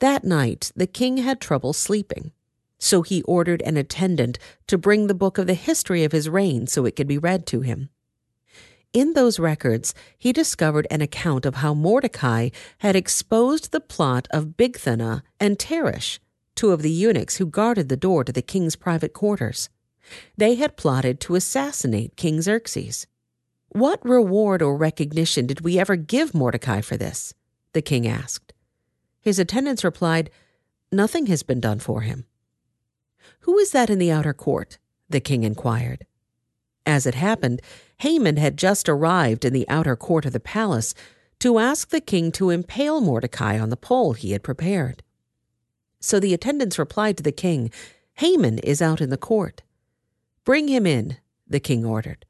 That night, the king had trouble sleeping, so he ordered an attendant to bring the book of the history of his reign so it could be read to him. In those records, he discovered an account of how Mordecai had exposed the plot of Bigthana and Teresh, two of the eunuchs who guarded the door to the king's private quarters. They had plotted to assassinate King Xerxes. What reward or recognition did we ever give Mordecai for this? the king asked. His attendants replied, Nothing has been done for him. Who is that in the outer court? the king inquired. As it happened, Haman had just arrived in the outer court of the palace to ask the king to impale Mordecai on the pole he had prepared. So the attendants replied to the king, Haman is out in the court. Bring him in, the king ordered.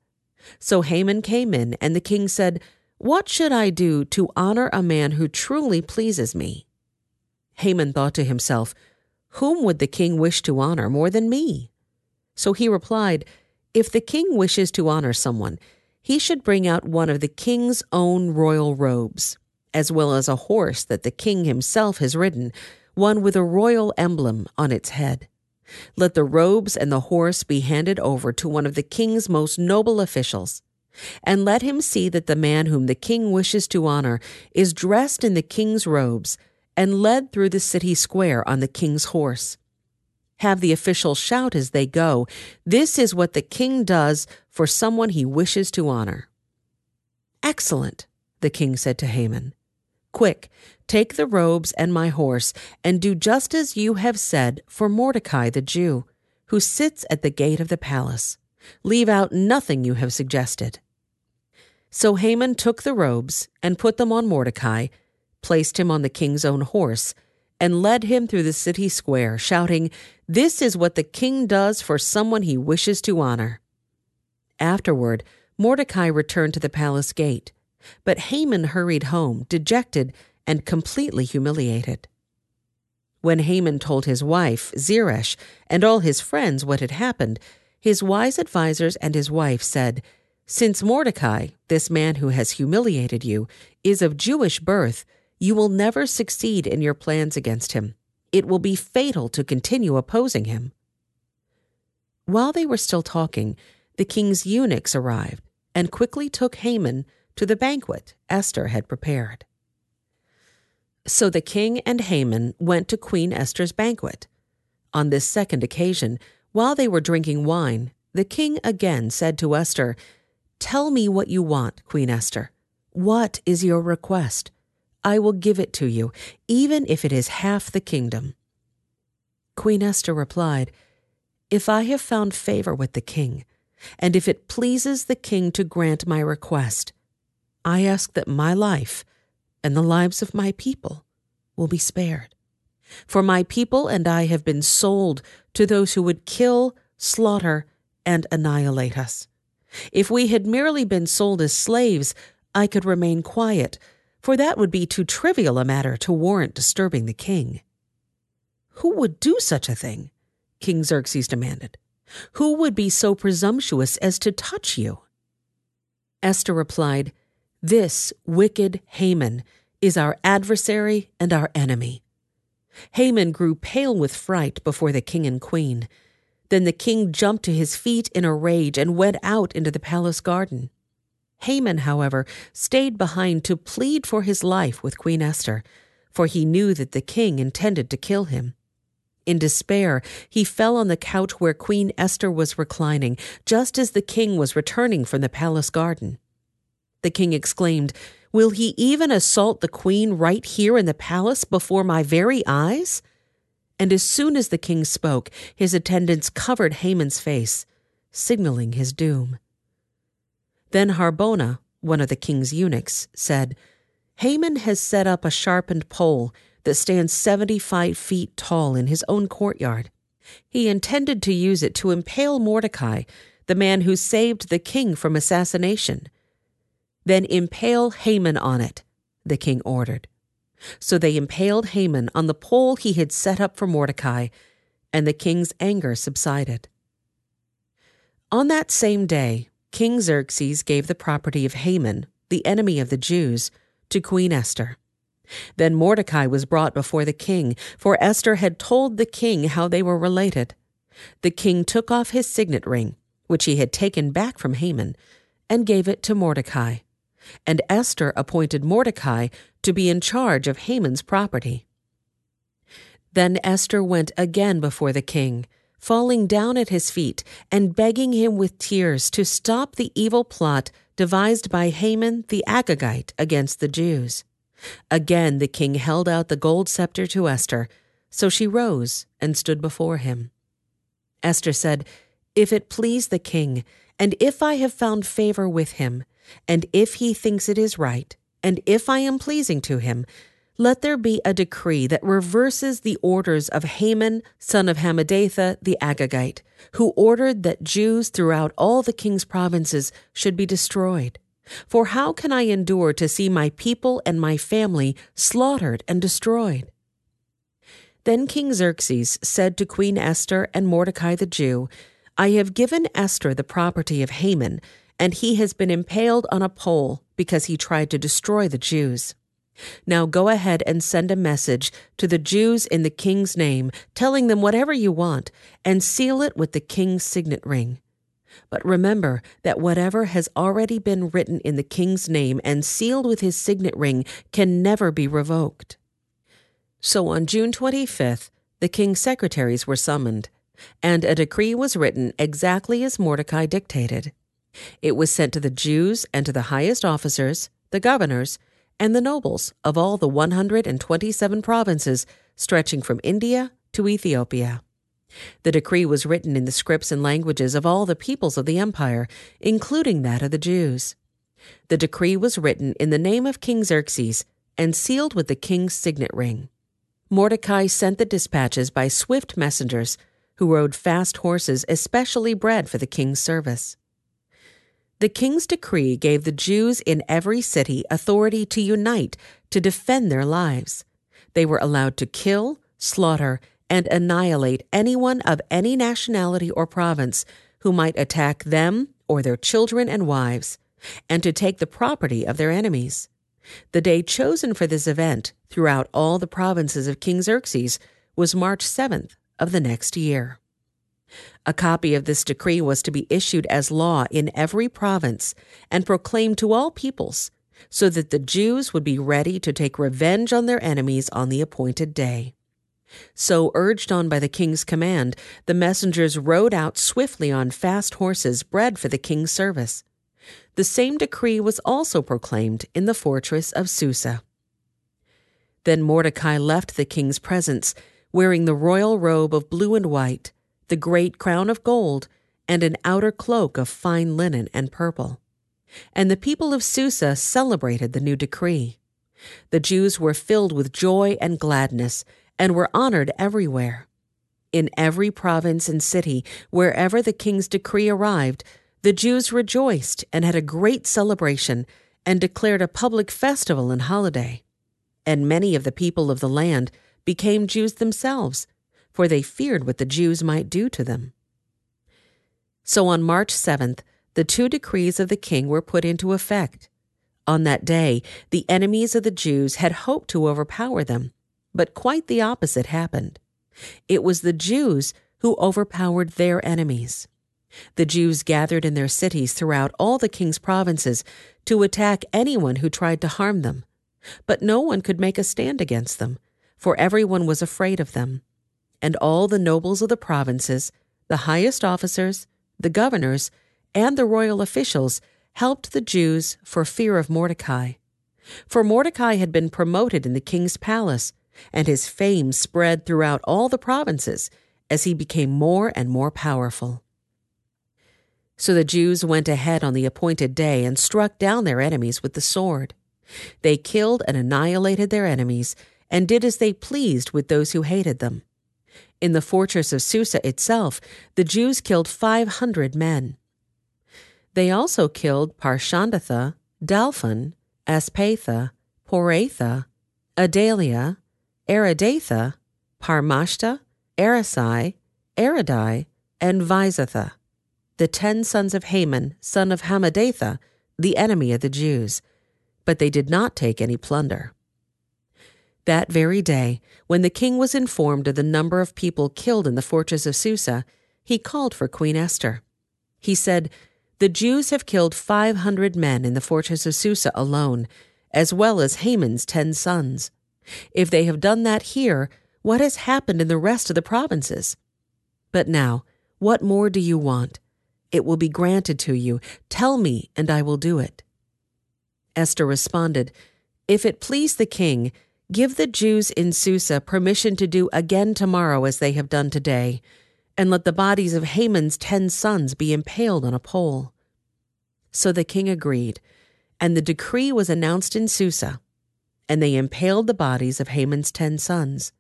So Haman came in, and the king said, What should I do to honor a man who truly pleases me? Haman thought to himself, Whom would the king wish to honor more than me? So he replied, if the king wishes to honor someone, he should bring out one of the king's own royal robes, as well as a horse that the king himself has ridden, one with a royal emblem on its head. Let the robes and the horse be handed over to one of the king's most noble officials, and let him see that the man whom the king wishes to honor is dressed in the king's robes and led through the city square on the king's horse have the officials shout as they go, This is what the king does for someone he wishes to honor. Excellent, the king said to Haman. Quick, take the robes and my horse, and do just as you have said for Mordecai the Jew, who sits at the gate of the palace. Leave out nothing you have suggested. So Haman took the robes and put them on Mordecai, placed him on the king's own horse, and led him through the city square, shouting, This is what the king does for someone he wishes to honor. Afterward, Mordecai returned to the palace gate, but Haman hurried home, dejected and completely humiliated. When Haman told his wife, Zeresh, and all his friends what had happened, his wise advisers and his wife said, Since Mordecai, this man who has humiliated you, is of Jewish birth, you will never succeed in your plans against him. It will be fatal to continue opposing him. While they were still talking, the king's eunuchs arrived and quickly took Haman to the banquet Esther had prepared. So the king and Haman went to Queen Esther's banquet. On this second occasion, while they were drinking wine, the king again said to Esther, Tell me what you want, Queen Esther. What is your request? I will give it to you, even if it is half the kingdom. Queen Esther replied, If I have found favor with the king, and if it pleases the king to grant my request, I ask that my life and the lives of my people will be spared. For my people and I have been sold to those who would kill, slaughter, and annihilate us. If we had merely been sold as slaves, I could remain quiet for that would be too trivial a matter to warrant disturbing the king. Who would do such a thing? King Xerxes demanded. Who would be so presumptuous as to touch you? Esther replied, This wicked Haman is our adversary and our enemy. Haman grew pale with fright before the king and queen. Then the king jumped to his feet in a rage and went out into the palace garden. Haman, however, stayed behind to plead for his life with Queen Esther, for he knew that the king intended to kill him. In despair, he fell on the couch where Queen Esther was reclining, just as the king was returning from the palace garden. The king exclaimed, Will he even assault the queen right here in the palace before my very eyes? And as soon as the king spoke, his attendants covered Haman's face, signaling his doom. Then Harbona, one of the king's eunuchs, said, Haman has set up a sharpened pole that stands 75 feet tall in his own courtyard. He intended to use it to impale Mordecai, the man who saved the king from assassination. Then impale Haman on it, the king ordered. So they impaled Haman on the pole he had set up for Mordecai, and the king's anger subsided. On that same day, King Xerxes gave the property of Haman, the enemy of the Jews, to Queen Esther. Then Mordecai was brought before the king, for Esther had told the king how they were related. The king took off his signet ring, which he had taken back from Haman, and gave it to Mordecai. And Esther appointed Mordecai to be in charge of Haman's property. Then Esther went again before the king, falling down at his feet and begging him with tears to stop the evil plot devised by Haman the Agagite against the Jews. Again the king held out the gold scepter to Esther, so she rose and stood before him. Esther said, If it please the king, and if I have found favor with him, and if he thinks it is right, and if I am pleasing to him, let there be a decree that reverses the orders of Haman, son of Hammedatha the Agagite, who ordered that Jews throughout all the king's provinces should be destroyed. For how can I endure to see my people and my family slaughtered and destroyed? Then King Xerxes said to Queen Esther and Mordecai the Jew, I have given Esther the property of Haman, and he has been impaled on a pole because he tried to destroy the Jews. Now go ahead and send a message to the Jews in the king's name, telling them whatever you want, and seal it with the king's signet ring. But remember that whatever has already been written in the king's name and sealed with his signet ring can never be revoked. So on June 25th, the king's secretaries were summoned, and a decree was written exactly as Mordecai dictated. It was sent to the Jews and to the highest officers, the governors, and the nobles of all the 127 provinces stretching from India to Ethiopia. The decree was written in the scripts and languages of all the peoples of the empire, including that of the Jews. The decree was written in the name of King Xerxes and sealed with the king's signet ring. Mordecai sent the dispatches by swift messengers who rode fast horses especially bred for the king's service. The king's decree gave the Jews in every city authority to unite to defend their lives. They were allowed to kill, slaughter, and annihilate anyone of any nationality or province who might attack them or their children and wives, and to take the property of their enemies. The day chosen for this event throughout all the provinces of King Xerxes was March 7th of the next year. A copy of this decree was to be issued as law in every province and proclaimed to all peoples, so that the Jews would be ready to take revenge on their enemies on the appointed day. So, urged on by the king's command, the messengers rode out swiftly on fast horses bred for the king's service. The same decree was also proclaimed in the fortress of Susa. Then Mordecai left the king's presence, wearing the royal robe of blue and white, the great crown of gold, and an outer cloak of fine linen and purple. And the people of Susa celebrated the new decree. The Jews were filled with joy and gladness, and were honored everywhere. In every province and city, wherever the king's decree arrived, the Jews rejoiced and had a great celebration, and declared a public festival and holiday. And many of the people of the land became Jews themselves for they feared what the Jews might do to them. So on March 7th, the two decrees of the king were put into effect. On that day, the enemies of the Jews had hoped to overpower them, but quite the opposite happened. It was the Jews who overpowered their enemies. The Jews gathered in their cities throughout all the king's provinces to attack anyone who tried to harm them. But no one could make a stand against them, for everyone was afraid of them and all the nobles of the provinces, the highest officers, the governors, and the royal officials helped the Jews for fear of Mordecai. For Mordecai had been promoted in the king's palace, and his fame spread throughout all the provinces as he became more and more powerful. So the Jews went ahead on the appointed day and struck down their enemies with the sword. They killed and annihilated their enemies and did as they pleased with those who hated them. In the fortress of Susa itself, the Jews killed 500 men. They also killed Parshandatha, Dalphon, Aspatha, Poratha, Adalia, Aridatha, Parmashta, Arisai, Aridai, and Vaizatha, the ten sons of Haman, son of Hammedatha, the enemy of the Jews. But they did not take any plunder. That very day, when the king was informed of the number of people killed in the fortress of Susa, he called for Queen Esther. He said, The Jews have killed 500 men in the fortress of Susa alone, as well as Haman's ten sons. If they have done that here, what has happened in the rest of the provinces? But now, what more do you want? It will be granted to you. Tell me, and I will do it. Esther responded, If it please the king, give the Jews in Susa permission to do again tomorrow as they have done today, and let the bodies of Haman's ten sons be impaled on a pole. So the king agreed, and the decree was announced in Susa, and they impaled the bodies of Haman's ten sons.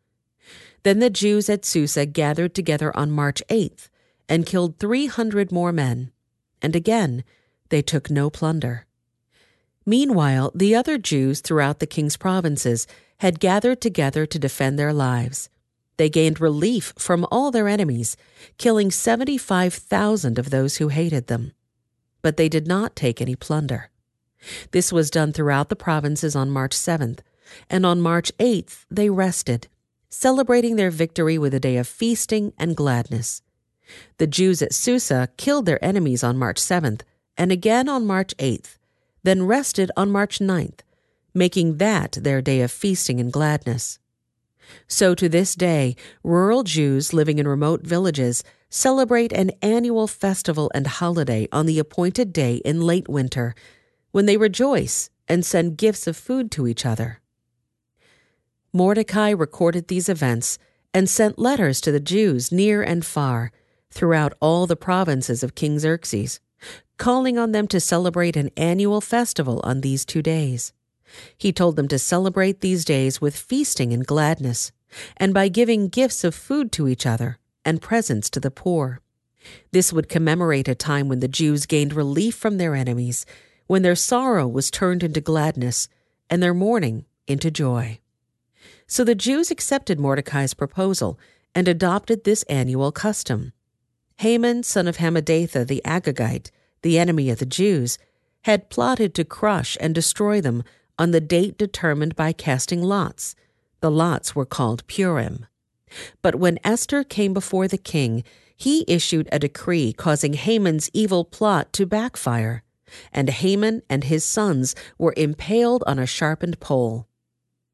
Then the Jews at Susa gathered together on March 8th and killed 300 more men, and again they took no plunder. Meanwhile, the other Jews throughout the king's provinces had gathered together to defend their lives. They gained relief from all their enemies, killing 75,000 of those who hated them. But they did not take any plunder. This was done throughout the provinces on March 7th, and on March 8th they rested, celebrating their victory with a day of feasting and gladness. The Jews at Susa killed their enemies on March 7th and again on March 8th, then rested on March 9th, making that their day of feasting and gladness. So to this day, rural Jews living in remote villages celebrate an annual festival and holiday on the appointed day in late winter, when they rejoice and send gifts of food to each other. Mordecai recorded these events and sent letters to the Jews near and far throughout all the provinces of King Xerxes calling on them to celebrate an annual festival on these two days. He told them to celebrate these days with feasting and gladness, and by giving gifts of food to each other and presents to the poor. This would commemorate a time when the Jews gained relief from their enemies, when their sorrow was turned into gladness, and their mourning into joy. So the Jews accepted Mordecai's proposal and adopted this annual custom. Haman, son of Hammedatha the Agagite, the enemy of the Jews, had plotted to crush and destroy them on the date determined by casting lots. The lots were called Purim. But when Esther came before the king, he issued a decree causing Haman's evil plot to backfire, and Haman and his sons were impaled on a sharpened pole.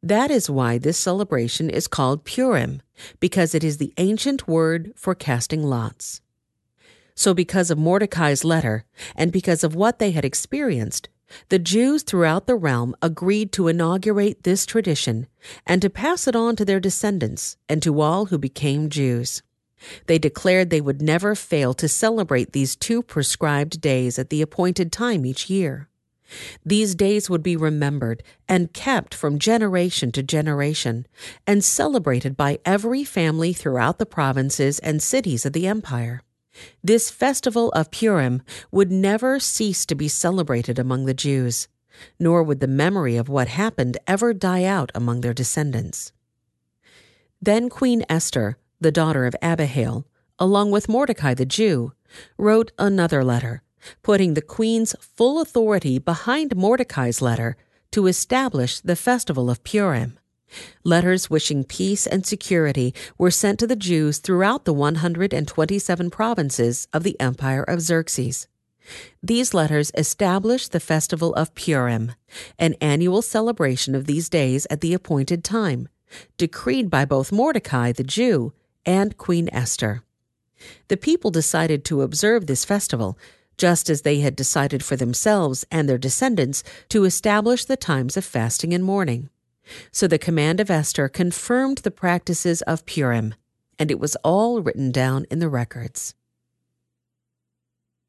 That is why this celebration is called Purim, because it is the ancient word for casting lots. So, because of Mordecai's letter and because of what they had experienced, the Jews throughout the realm agreed to inaugurate this tradition and to pass it on to their descendants and to all who became Jews. They declared they would never fail to celebrate these two prescribed days at the appointed time each year. These days would be remembered and kept from generation to generation and celebrated by every family throughout the provinces and cities of the empire. This festival of Purim would never cease to be celebrated among the Jews, nor would the memory of what happened ever die out among their descendants. Then Queen Esther, the daughter of Abihail, along with Mordecai the Jew, wrote another letter, putting the queen's full authority behind Mordecai's letter to establish the festival of Purim. Letters wishing peace and security were sent to the Jews throughout the 127 provinces of the Empire of Xerxes. These letters established the festival of Purim, an annual celebration of these days at the appointed time, decreed by both Mordecai the Jew and Queen Esther. The people decided to observe this festival, just as they had decided for themselves and their descendants to establish the times of fasting and mourning. So the command of Esther confirmed the practices of Purim, and it was all written down in the records.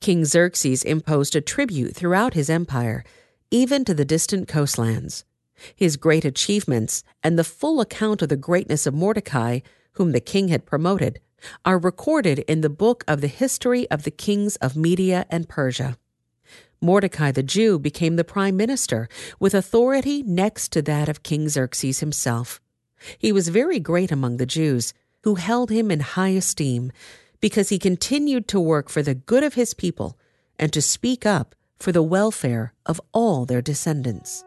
King Xerxes imposed a tribute throughout his empire, even to the distant coastlands. His great achievements and the full account of the greatness of Mordecai, whom the king had promoted, are recorded in the book of the history of the kings of Media and Persia. Mordecai the Jew became the prime minister, with authority next to that of King Xerxes himself. He was very great among the Jews, who held him in high esteem, because he continued to work for the good of his people and to speak up for the welfare of all their descendants.